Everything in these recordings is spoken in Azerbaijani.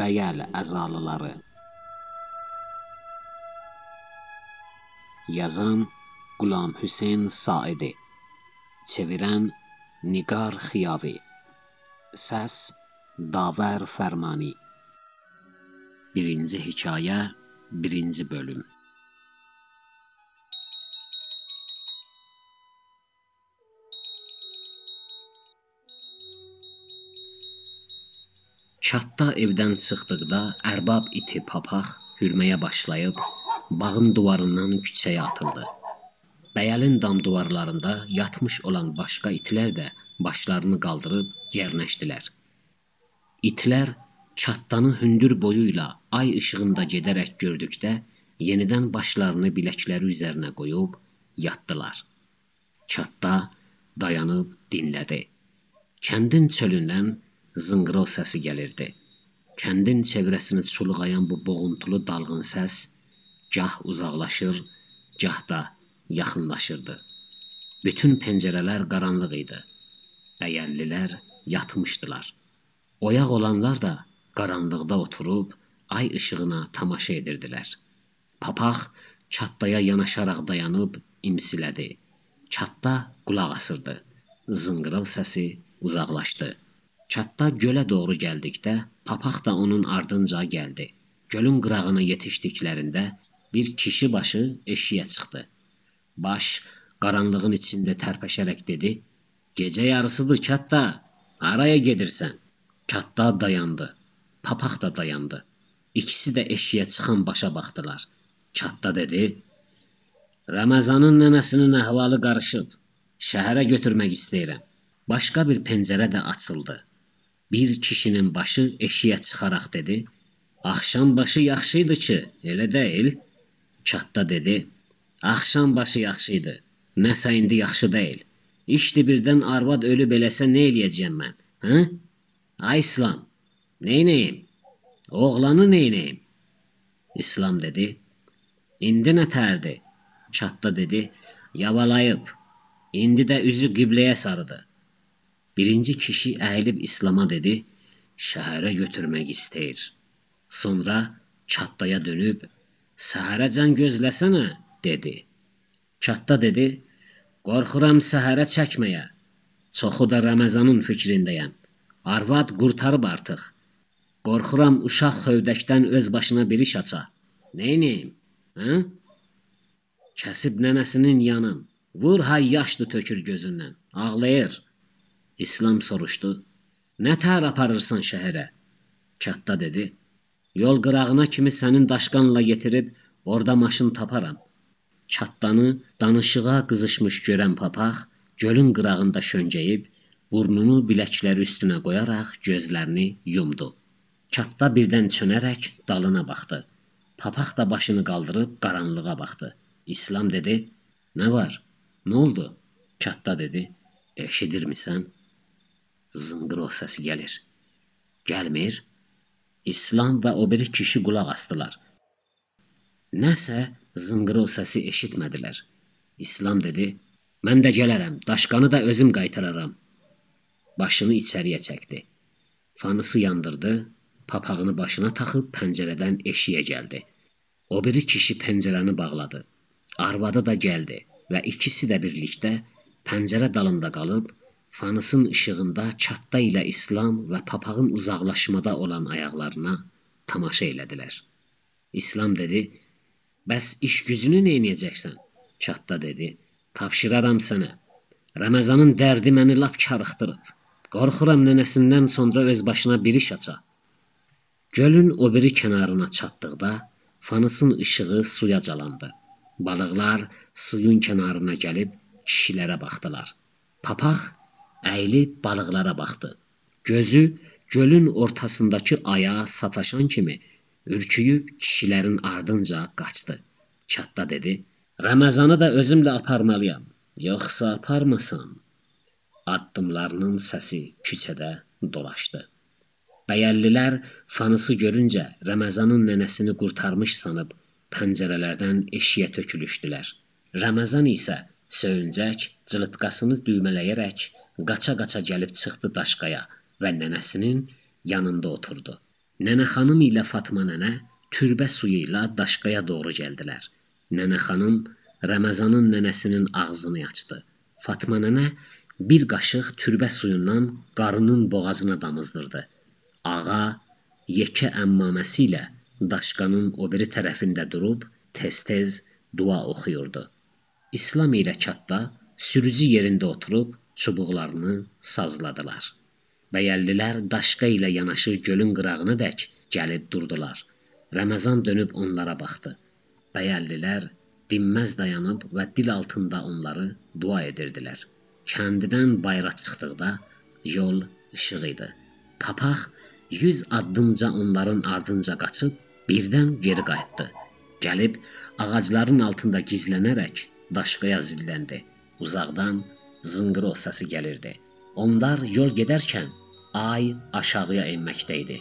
Bəyəl əzalıları. Yazan Qulam Hüseyn Saidi. Çevirən Nigar Xiyavi. Səs Davər Fərmani Birinci hekayə, birinci bölüm Çatda evdən çıxdıqda ərbab iti papaq hürməyə başlayıb bağın divarından küçəyə atıldı. Bəyəlin dam divarlarında yatmış olan başqa itlər də başlarını qaldırıb yerləşdilər. İtlər çatdanı hündür boyu ilə ay işığında gedərək gördükdə yenidən başlarını biləkləri üzərinə qoyub yatdılar. Çatda dayanıb dinlədi. Kəndin çölündən zınqrov səsi gəlirdi. Kəndin çevrəsini çulğayan bu boğuntulu dalğın səs gah uzaqlaşır, gah da yaxınlaşırdı. Bütün pəncərələr qaranlıq idi. Bəyəllilər yatmışdılar. Oyaq olanlar da qaranlıqda oturub ay işığına tamaşa edirdilər. Papaq çatdaya yanaşaraq dayanıb imsilədi. Çatda qulaq asırdı. Zınqırov səsi uzaqlaşdı. Çatda gölə doğru gəldikdə, papaq da onun ardınca gəldi. Gölün qırağına yetişdiklərində bir kişi başı eşiyə çıxdı. Baş qaranlığın içində tərpəşərək dedi: "Gecə yarısıdır, Çatda. Haraya gedirsən?" Çatda dayandı. Papaq da dayandı. İkisi də eşiyə çıxan başa baxdılar. Çatda dedi: "Ramazanın nənəsinin əhvalı qarışıb. Şəhərə götürmək istəyirəm." Başqa bir pəncərə də açıldı. Bir kişinin başı eşiyə çıxaraq dedi: "Axşam başı yaxşı idi ki, elə deyil?" Çatda dedi: "Axşam başı yaxşı idi. Nəsə indi yaxşı deyil. İşdi birdən arvad ölüb eləsə nə eləyəcəm mən? Hə? Ay İslam, neynəyim? Oğlanı neynəyim?" İslam dedi: "İndi nə tərdi?" Çatda dedi: "Yavalayıb. İndi də üzü qibləyə sarıdı." Birinci kişi əyilib İslama dedi: "Şəhərə götürmək istəyir." Sonra çatdaya dönüb: "Səhərəcən gözləsənə," dedi. Çatda dedi: "Qorxuram səhərə çəkməyə. Çoxu da Ramazanın fikrindəyəm. Arvad qurtarıb artıq. Qorxuram uşaq xövdəkdən öz başına bir iş aça. Neyniyim? Hə? Kəsib nənəsinin yanın. Vur hay yaşdı tökür gözündən. Ağlayır." İslam soruşdu. Nə tər aparırsan şəhərə? Çatda dedi. Yol qırağına kimi sənin daşqanla yetirib orada maşın taparam. Çatdanı danışığa qızışmış görən papaq gölün qırağında şöngəyib burnunu biləkləri üstünə qoyaraq gözlərini yumdu. Çatda birdən çönərək dalına baxdı. Papaq da başını qaldırıb qaranlığa baxdı. İslam dedi: "Nə var? Nə oldu?" Çatda dedi: "Eşidirmisən?" zınqrov səsi gəlir. Gəlmir. İslam və o biri kişi qulaq asdılar. Nəsə zınqrov səsi eşitmədilər. İslam dedi: "Mən də gələrəm, daşqanı da özüm qaytararam." Başını içəriyə çəkdi. Fanısı yandırdı, papağını başına taxıb pəncərədən eşiyə gəldi. O biri kişi pəncərəni bağladı. Arvadı da gəldi və ikisi də birlikdə pəncərə dalında qalıb Fanısın işığında çatda ilə İslam və papağın uzaqlaşmada olan ayaqlarına tamaşa elədilər. İslam dedi: "Bəs iş gücünü nə edəcəksən?" Çatda dedi: "Tapşıraram sənə. Ramazanın dərdi məni lap karıxdırıb. Qorxuram nənəsindən sonra öz başına bir iş aça." Gölün o biri kənarına çatdıqda fanısın işığı suya calandı. Balıqlar suyun kənarına gəlib kişilərə baxdılar. Papaq əyilib balıqlara baxdı. Gözü gölün ortasındakı aya sataşan kimi ürküyüb kişilərin ardınca qaçdı. Çatda dedi: "Ramazanı da özümlə aparmalıyam, yoxsa aparmasam?" Addımlarının səsi küçədə dolaşdı. Bəyəllilər fanısı görüncə Ramazanın nənəsini qurtarmış sanıb pəncərələrdən eşiyə tökülüşdülər. Ramazan isə söyüncək cılıtqasını düymələyərək qaça-qaça gəlib çıxdı daşqaya və nənəsinin yanında oturdu. Nənə xanım ilə Fatma nənə türbə suyu ilə daşqaya doğru gəldilər. Nənə xanım Ramazanın nənəsinin ağzını açdı. Fatma nənə bir qaşıq türbə suyundan qarının boğazına damızdırdı. Ağa yekə əmmaməsi ilə daşqanın o biri tərəfində durub tez-tez dua oxuyurdu. İslam ilə çatda sürücü yerində oturub çubuqlarını sazladılar. Bəyəllilər daşqa ilə yanaşı gölün qırağına dək gəlib durdular. Ramazan dönüb onlara baxdı. Bəyəllilər dinməz dayanıb və dil altında onları dua edirdilər. Kəndidən bayıra çıxdıqda yol işıq idi. Papaq 100 addımca onların ardınca qaçıb birdən geri qayıtdı. Gəlib ağacların altında gizlənərək daşqaya zilləndi. Uzaqdan zınqırı səsi gəlirdi. Onlar yol gedərkən ay aşağıya enməkdə idi.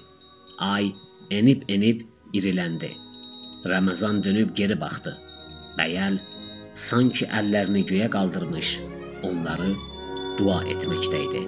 Ay enib-enib iriləndi. Ramazan dönüb geri baxdı. Bəyəl sanki əllərini göyə qaldırmış, onları dua etməkdə idi.